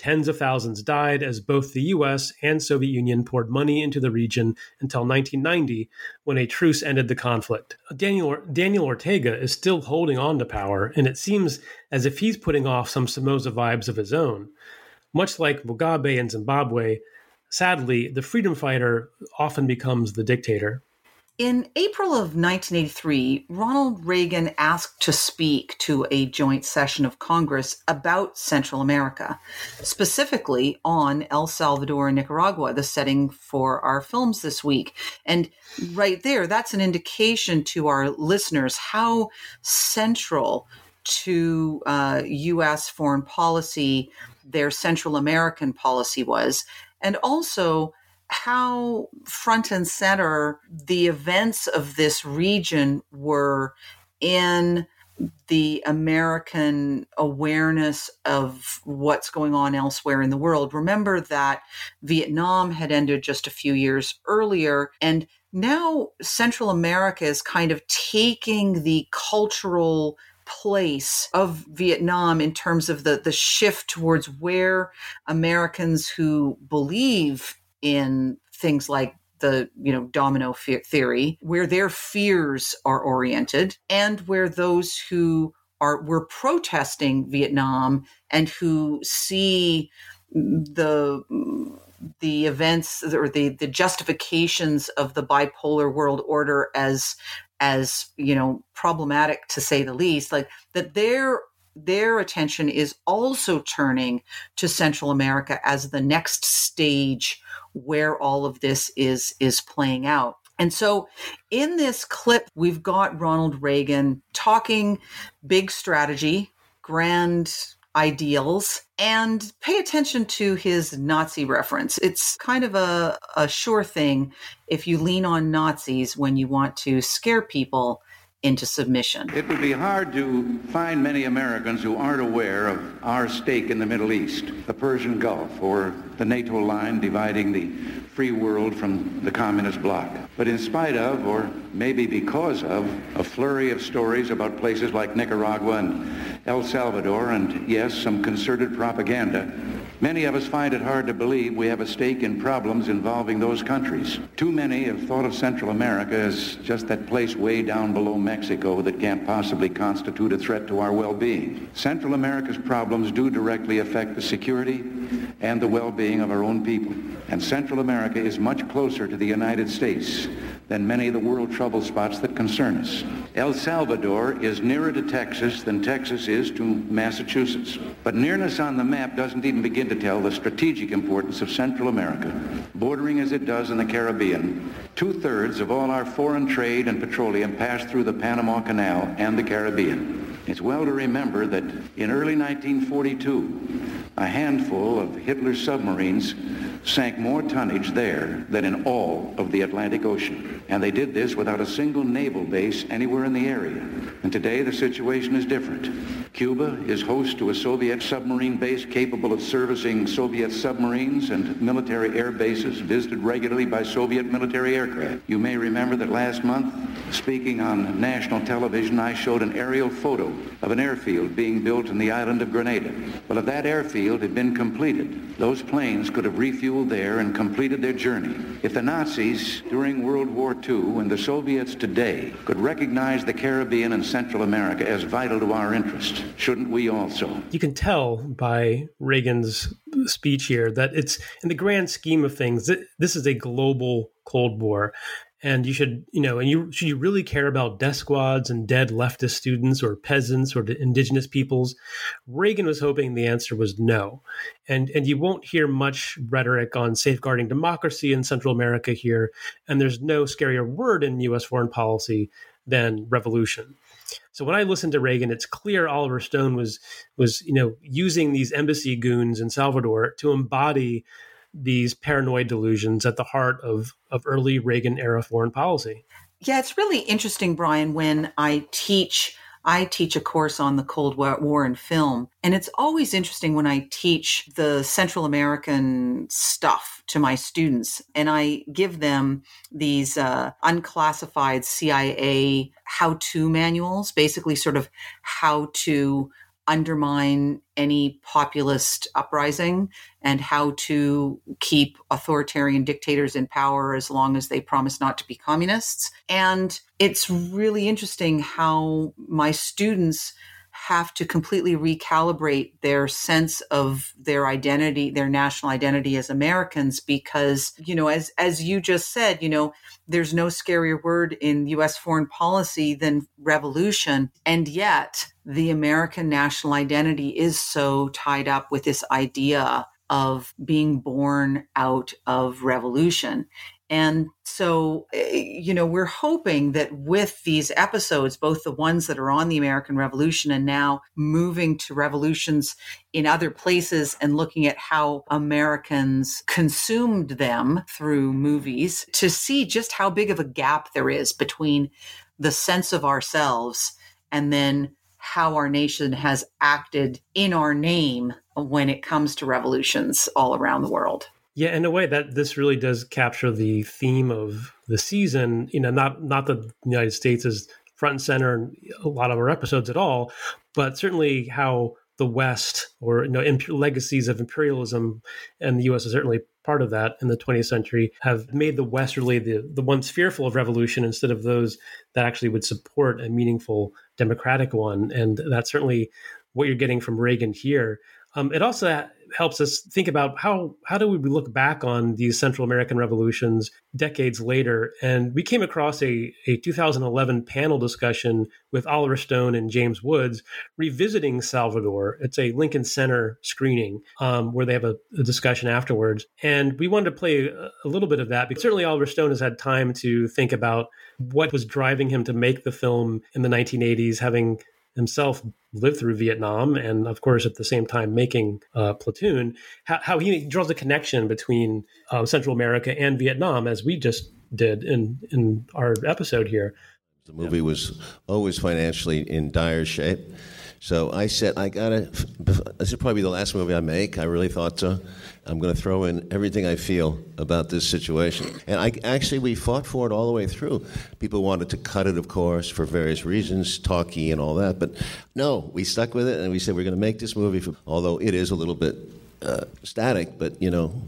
Tens of thousands died as both the US and Soviet Union poured money into the region until 1990 when a truce ended the conflict. Daniel, Daniel Ortega is still holding on to power, and it seems as if he's putting off some Somoza vibes of his own. Much like Mugabe in Zimbabwe, sadly, the freedom fighter often becomes the dictator.
In April of 1983, Ronald Reagan asked to speak to a joint session of Congress about Central America, specifically on El Salvador and Nicaragua, the setting for our films this week. And right there, that's an indication to our listeners how central to uh, U.S. foreign policy their Central American policy was. And also, how front and center the events of this region were in the American awareness of what's going on elsewhere in the world. Remember that Vietnam had ended just a few years earlier, and now Central America is kind of taking the cultural place of Vietnam in terms of the, the shift towards where Americans who believe in things like the you know domino theory where their fears are oriented and where those who are were protesting Vietnam and who see the the events or the the justifications of the bipolar world order as as you know problematic to say the least like that their their attention is also turning to Central America as the next stage where all of this is is playing out. And so in this clip we've got Ronald Reagan talking big strategy, grand ideals and pay attention to his Nazi reference. It's kind of a, a sure thing if you lean on Nazis when you want to scare people into submission.
It would be hard to find many Americans who aren't aware of our stake in the Middle East, the Persian Gulf, or the NATO line dividing the free world from the communist bloc. But in spite of, or maybe because of, a flurry of stories about places like Nicaragua and El Salvador, and yes, some concerted propaganda, Many of us find it hard to believe we have a stake in problems involving those countries. Too many have thought of Central America as just that place way down below Mexico that can't possibly constitute a threat to our well-being. Central America's problems do directly affect the security and the well-being of our own people. And Central America is much closer to the United States than many of the world trouble spots that concern us. El Salvador is nearer to Texas than Texas is to Massachusetts. But nearness on the map doesn't even begin to tell the strategic importance of Central America. Bordering as it does in the Caribbean, two-thirds of all our foreign trade and petroleum pass through the Panama Canal and the Caribbean. It's well to remember that in early 1942, a handful of Hitler's submarines sank more tonnage there than in all of the Atlantic Ocean. And they did this without a single naval base anywhere in the area. And today the situation is different. Cuba is host to a Soviet submarine base capable of servicing Soviet submarines and military air bases visited regularly by Soviet military aircraft. You may remember that last month, speaking on national television, I showed an aerial photo of an airfield being built in the island of Grenada. Well, if that airfield had been completed, those planes could have refueled there and completed their journey. If the Nazis during World War II and the Soviets today could recognize the Caribbean and Central America as vital to our interest, shouldn't we also?
You can tell by Reagan's speech here that it's in the grand scheme of things, this is a global Cold War and you should you know and you should you really care about death squads and dead leftist students or peasants or indigenous peoples? Reagan was hoping the answer was no. And and you won't hear much rhetoric on safeguarding democracy in central america here. And there's no scarier word in us foreign policy than revolution. So when I listened to Reagan, it's clear Oliver Stone was was you know using these embassy goons in Salvador to embody these paranoid delusions at the heart of, of early Reagan era foreign policy.
Yeah, it's really interesting, Brian, when I teach I teach a course on the Cold War and film, and it's always interesting when I teach the Central American stuff to my students, and I give them these uh, unclassified CIA how to manuals, basically, sort of how to undermine any populist uprising and how to keep authoritarian dictators in power as long as they promise not to be communists. And it's really interesting how my students have to completely recalibrate their sense of their identity, their national identity as Americans, because, you know, as, as you just said, you know, there's no scarier word in US foreign policy than revolution. And yet the American national identity is so tied up with this idea of being born out of revolution. And so, eh, you know, we're hoping that with these episodes, both the ones that are on the American Revolution and now moving to revolutions in other places and looking at how Americans consumed them through movies, to see just how big of a gap there is between the sense of ourselves and then how our nation has acted in our name when it comes to revolutions all around the world.
Yeah, in a way that this really does capture the theme of the season. You know, not not that the United States is front and center in a lot of our episodes at all, but certainly how the West or you know imp- legacies of imperialism and the U.S. is certainly part of that in the 20th century have made the West really the the ones fearful of revolution instead of those that actually would support a meaningful democratic one, and that's certainly what you're getting from Reagan here. Um, it also helps us think about how how do we look back on these Central American revolutions decades later. And we came across a, a 2011 panel discussion with Oliver Stone and James Woods revisiting Salvador. It's a Lincoln Center screening um, where they have a, a, discussion afterwards. And we wanted to play a, a little bit of that because certainly Oliver Stone has had time to think about what was driving him to make the film in the 1980s, having himself lived through Vietnam and, of course, at the same time making uh, Platoon, how, how, he draws a connection between uh, Central America and Vietnam, as we just did in, in our episode here.
The movie was always financially in dire shape. So I said, I gotta. This is probably the last movie I make. I really thought so. I'm going to throw in everything I feel about this situation. And I actually we fought for it all the way through. People wanted to cut it, of course, for various reasons, talky and all that. But no, we stuck with it, and we said we're going to make this movie. For, although it is a little bit uh, static, but you know,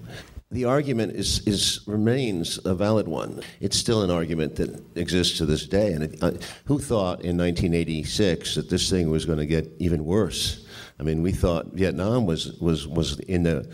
the argument is, is remains a valid one. It's still an argument that exists to this day. And it, uh, who thought in 1986 that this thing was going to get even worse? I mean, we thought Vietnam was was was in the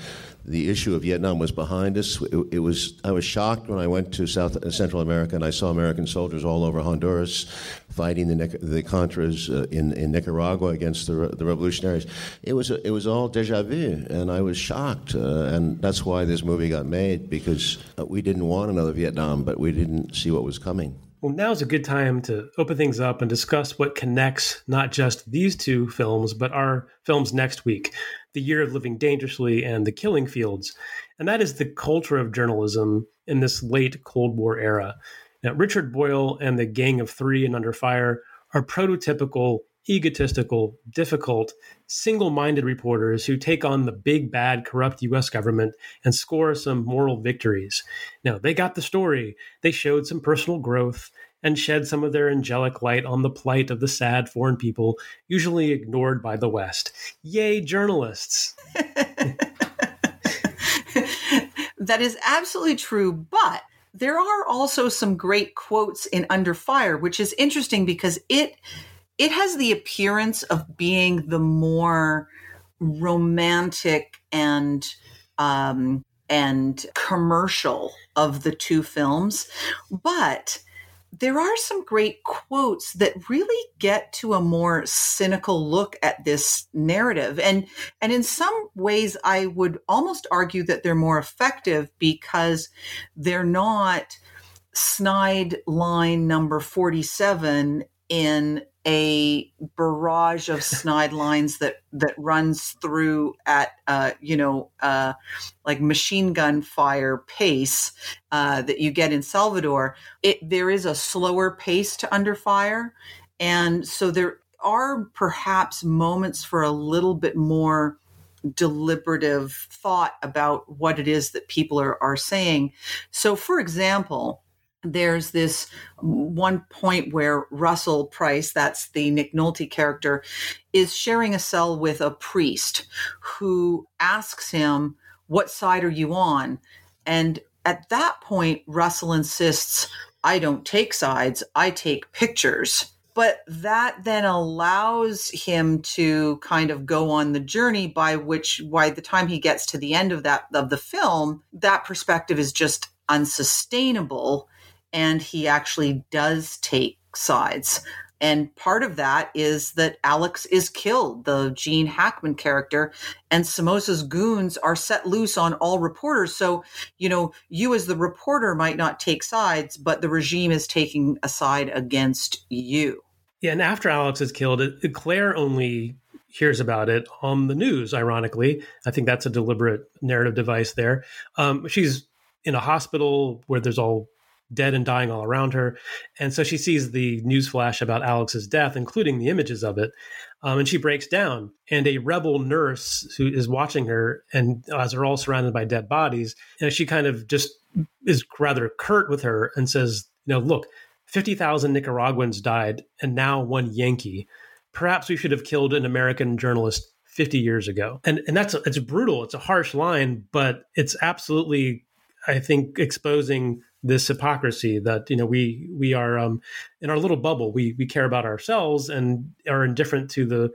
the issue of Vietnam was behind us. It, it, was. I was shocked when I went to South uh, Central America and I saw American soldiers all over Honduras fighting the the Contras uh, in in Nicaragua against the the revolutionaries. It was it was all deja vu, and I was shocked. Uh, and that's why this movie got made because uh, we didn't want another Vietnam, but we didn't see what was coming.
Well, now is a good time to open things up and discuss what connects not just these two films, but our films next week The Year of Living Dangerously and The Killing Fields. And that is the culture of journalism in this late Cold War era. Now, Richard Boyle and the Gang of Three and Under Fire are prototypical, egotistical, difficult, single minded reporters who take on the big, bad, corrupt US government and score some moral victories. Now, they got the story, they showed some personal growth. And shed some of their angelic light on the plight of the sad foreign people, usually ignored by the West. Yay, journalists! [LAUGHS]
that is absolutely true, but there are also some great quotes in Under Fire, which is interesting because it it has the appearance of being the more romantic and um, and commercial of the two films, but there are some great quotes that really get to a more cynical look at this narrative. And and in some ways i would almost argue that they're more effective because they're not snide line number 47 in a barrage of [LAUGHS] snide lines that that runs through at uh, you know uh, like machine gun fire pace uh, that you get in Salvador. It there is a slower pace to Under Fire, and so there are perhaps moments for a little bit more deliberative thought about what it is that people are, are saying. So, for example, there's this one point where Russell Price, that's the Nick Nolte character, is sharing a cell with a priest who asks him, What side are you on? And at that point, Russell insists, I don't take sides, I take pictures but that then allows him to kind of go on the journey by which by the time he gets to the end of that of the film that perspective is just unsustainable and he actually does take sides and part of that is that Alex is killed, the Gene Hackman character, and Somoza's goons are set loose on all reporters. So, you know, you as the reporter might not take sides, but the regime is taking a side against you.
Yeah, and after Alex is killed, Claire only hears about it on the news. Ironically, I think that's a deliberate narrative device there. Um, she's in a hospital where there's all dead and dying all around her, and so she sees the news flash about Alex's death, including the images of it, um, and she breaks down. And a rebel nurse who is watching her, and as they're all surrounded by dead bodies, and she kind of just is rather curt with her and says, "You know, look." 50,000 Nicaraguans died and now one Yankee. Perhaps we should have killed an American journalist 50 years ago. And and that's it's brutal. It's a harsh line, but it's absolutely I think exposing this hypocrisy that you know we we are um, in our little bubble. We we care about ourselves and are indifferent to the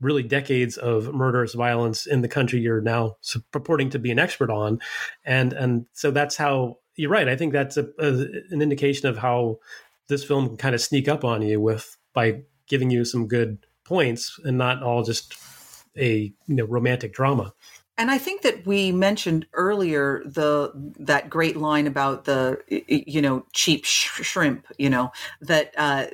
really decades of murderous violence in the country you're now purporting to be an expert on, and and so that's how you're right. I think that's a, a, an indication of how this film can kind of sneak up on you with by giving you some good points and not all just a you know romantic drama.
And I think that we mentioned earlier the that great line about the you know cheap sh- shrimp, you know that uh,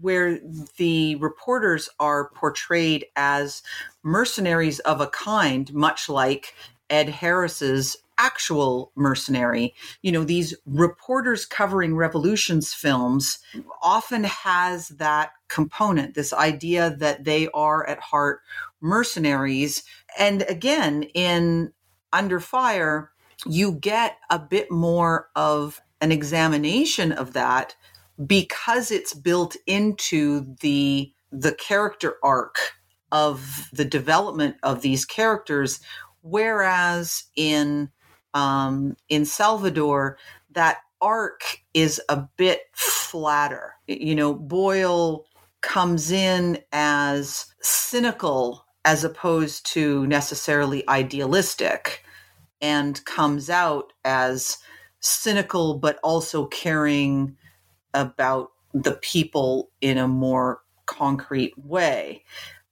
where the reporters are portrayed as mercenaries of a kind, much like Ed Harris's actual mercenary. You know, these reporters covering revolutions films often has that component, this idea that they are at heart mercenaries. And again, in Under Fire, you get a bit more of an examination of that because it's built into the the character arc of the development of these characters whereas in um, in Salvador, that arc is a bit flatter. You know, Boyle comes in as cynical as opposed to necessarily idealistic and comes out as cynical but also caring about the people in a more concrete way.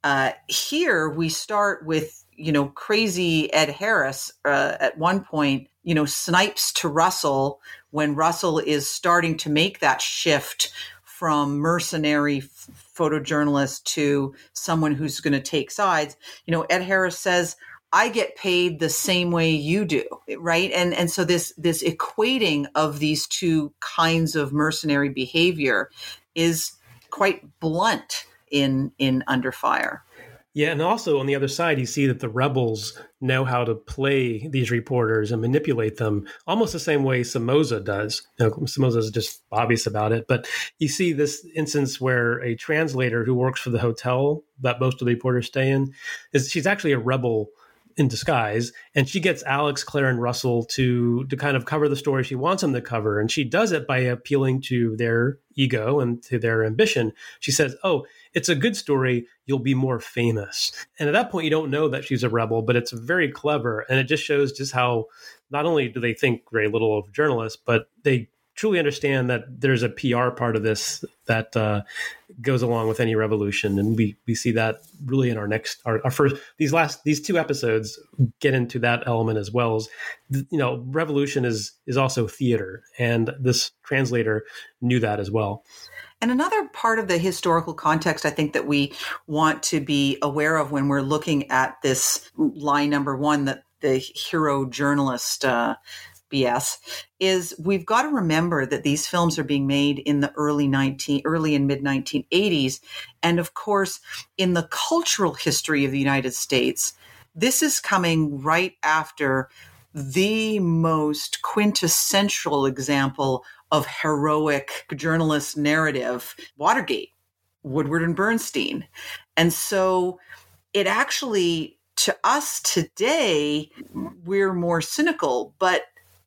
Uh, here we start with you know, crazy Ed Harris uh, at one point, you know, snipes to Russell when Russell is starting to make that shift from mercenary f- photojournalist to someone who's going to take sides. You know, Ed Harris says, I get paid the same way you do, right? And and so this this equating of these two kinds of mercenary behavior is quite blunt in in Under Fire.
Yeah, and also on the other side, you see that the rebels know how to play these reporters and manipulate them almost the same way Somoza does. Know, Somoza is just obvious about it, but you see this instance where a translator who works for the hotel that most of the reporters stay in is she's actually a rebel in disguise and she gets alex claire and russell to to kind of cover the story she wants them to cover and she does it by appealing to their ego and to their ambition she says oh it's a good story you'll be more famous. And at that point you don't know that she's a rebel but it's very clever. And it just shows just how not only do they think very little of journalists but they truly understand that there's a PR part of this that uh, goes along with any revolution, and we we see that really in our next our, our, first these last these two episodes get into that element as well. As you know revolution is is also theater, and this translator knew that as well.
And another part of the historical context I think that we want to be aware of when we're looking at this line number one that the hero journalist uh, BS is we've got to remember that these films are being made in the early 19 early and mid 1980s and of course in the cultural history of the United States this is coming right after the most quintessential example of heroic journalist narrative Watergate Woodward and Bernstein. And so it actually to us today we're more cynical but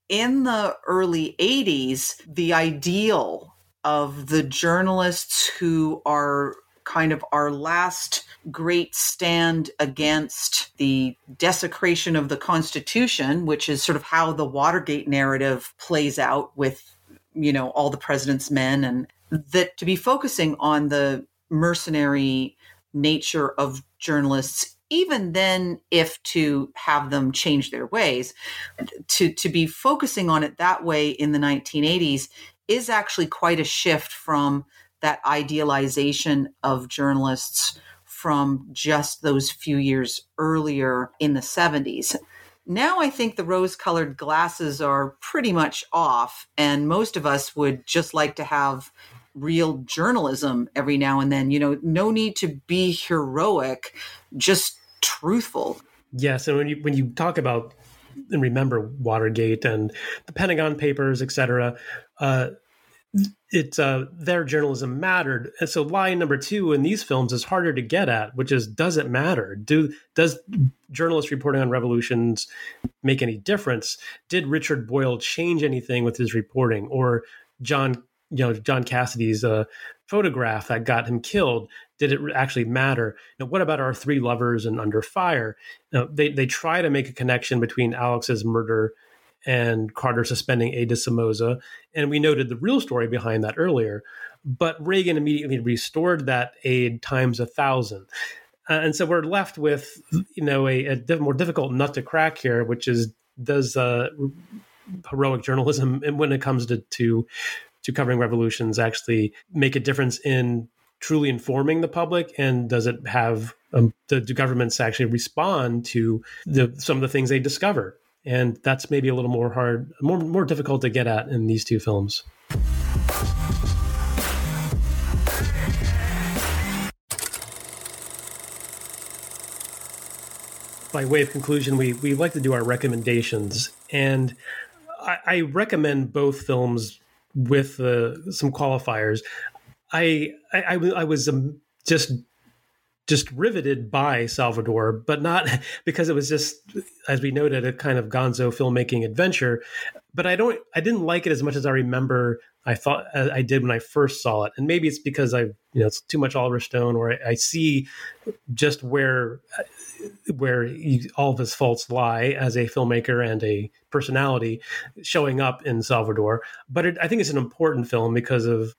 in the early 80s, the ideal of the journalists who are kind of our last great stand against the desecration of the Constitution, which is sort of how the Watergate narrative plays out with, you know, all the president's men, and that to be focusing on the mercenary nature of journalists even then if to have them change their ways to to be focusing on it that way in the 1980s is actually quite a shift from that idealization of journalists from just those few years earlier in the 70s now I think the rose colored glasses are pretty much off, and most of us would just like to have real journalism every now and then. You know, no need to be heroic, just truthful.
Yes, and when you when you talk about and remember Watergate and the Pentagon Papers, etc., uh, it's uh, their journalism mattered, and so line number two in these films is harder to get at, which is does it matter? Do does journalists reporting on revolutions make any difference? Did Richard Boyle change anything with his reporting, or John you know John Cassady's uh, photograph that got him killed? Did it actually matter? Now, what about our three lovers and Under Fire? Now, they they try to make a connection between Alex's murder and Carter suspending de Somoza, and we noted the real story behind that earlier. But Reagan immediately restored that aid times a thousand. Uh, and so we're left with, you know, a, a, more difficult nut to crack here, which is does uh, heroic journalism, and when it comes to, to to covering revolutions actually make a difference in truly informing the public and does it have um, the, the, governments actually respond to the, some of the things they discover and that's maybe a little more hard more more difficult to get at in these two films by way of conclusion we we like to do our recommendations and I, I recommend both films with uh, some qualifiers. I I, I, was um, just just riveted by Salvador, but not [LAUGHS] because it was just, as we noted, a kind of gonzo filmmaking adventure. But I don't, I didn't like it as much as I remember I thought uh, I did when I first saw it, and maybe it's because I, you know, it's too much Oliver Stone, or I, I see just where where he, all of his faults lie as a filmmaker and a personality showing up in Salvador. But it, I think it's an important film because of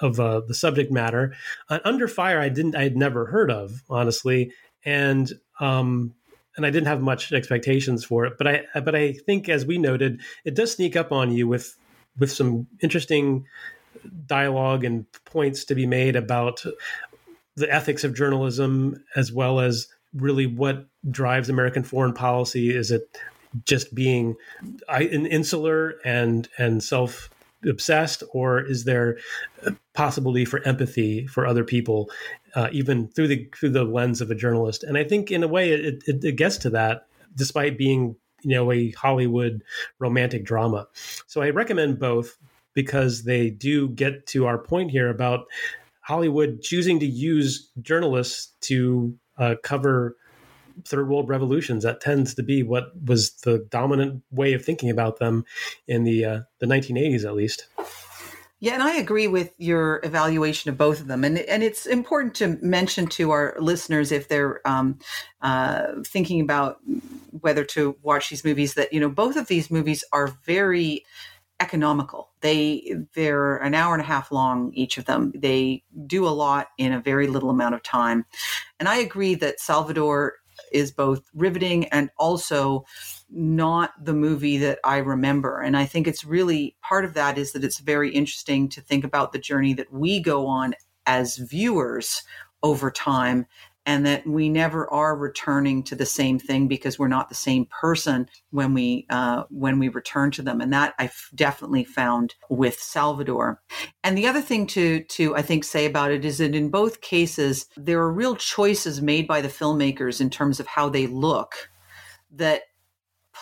of uh, the subject matter. Uh, Under Fire, I didn't, I had never heard of honestly, and um, and I didn't have much expectations for it. But I but I think, as we noted, it does sneak up on you with with some interesting dialogue and points to be made about the ethics of journalism as well as really what drives American foreign policy. Is it just being insular and and self obsessed, or is there possibility for empathy for other people, uh, even through the through the lens of a journalist? And I think in a way it, it, it gets to that, despite being you know a Hollywood romantic drama. So I recommend both because they do get to our point here about Hollywood choosing to use journalists to uh, cover third world revolutions. That tends to be what was the dominant way of thinking about them in the uh, the 1980s, at least.
Yeah, and I agree with your evaluation of both of them, and and it's important to mention to our listeners if they're um, uh, thinking about whether to watch these movies that you know both of these movies are very economical. They they're an hour and a half long each of them. They do a lot in a very little amount of time, and I agree that Salvador is both riveting and also not the movie that I remember. And I think it's really part of that is that it's very interesting to think about the journey that we go on as viewers over time and that we never are returning to the same thing because we're not the same person when we uh, when we return to them and that i've definitely found with salvador and the other thing to to i think say about it is that in both cases there are real choices made by the filmmakers in terms of how they look that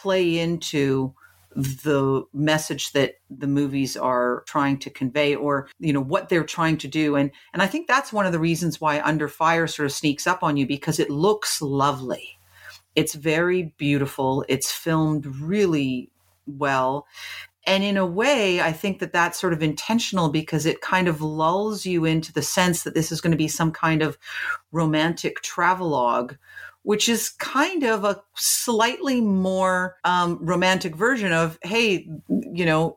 play into the message that the movies are trying to convey or you know what they're trying to do and and I think that's one of the reasons why Under Fire sort of sneaks up on you because it looks lovely. It's very beautiful. It's filmed really well. And in a way, I think that that's sort of intentional because it kind of lulls you into the sense that this is going to be some kind of romantic travelogue which is kind of a slightly more um, romantic version of, hey, you know,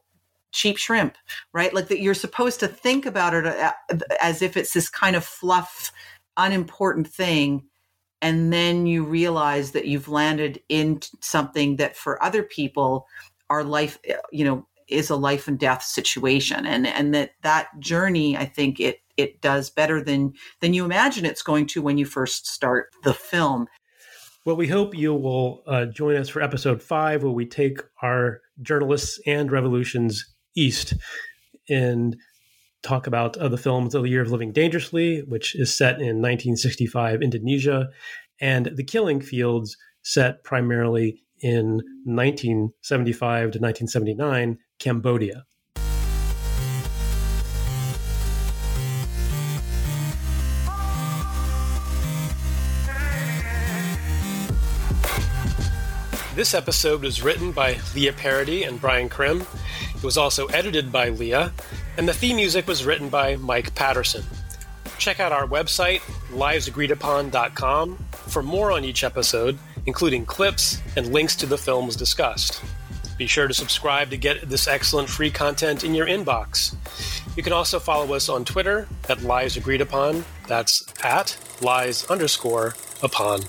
cheap shrimp, right? Like that you're supposed to think about it uh, as if it's this kind of fluff, unimportant thing. And then you realize that you've landed in something that for other people, our life, uh, you know, is a life and death situation. And, and that that journey, I think it, it does better than, than you imagine it's going to when you first start the film.
Well, we hope you will uh, join us for episode five, where we take our journalists and revolutions east and talk about uh, the films of the Year of Living Dangerously, which is set in 1965 Indonesia, and The Killing Fields, set primarily in 1975 to 1979 Cambodia. This episode was written by Leah Parody and Brian Crim. It was also edited by Leah, and the theme music was written by Mike Patterson. Check out our website, liesagreedupon.com, for more on each episode, including clips and links to the films discussed. Be sure to subscribe to get this excellent free content in your inbox. You can also follow us on Twitter at Lies Agreed Upon. That's at lies underscore upon.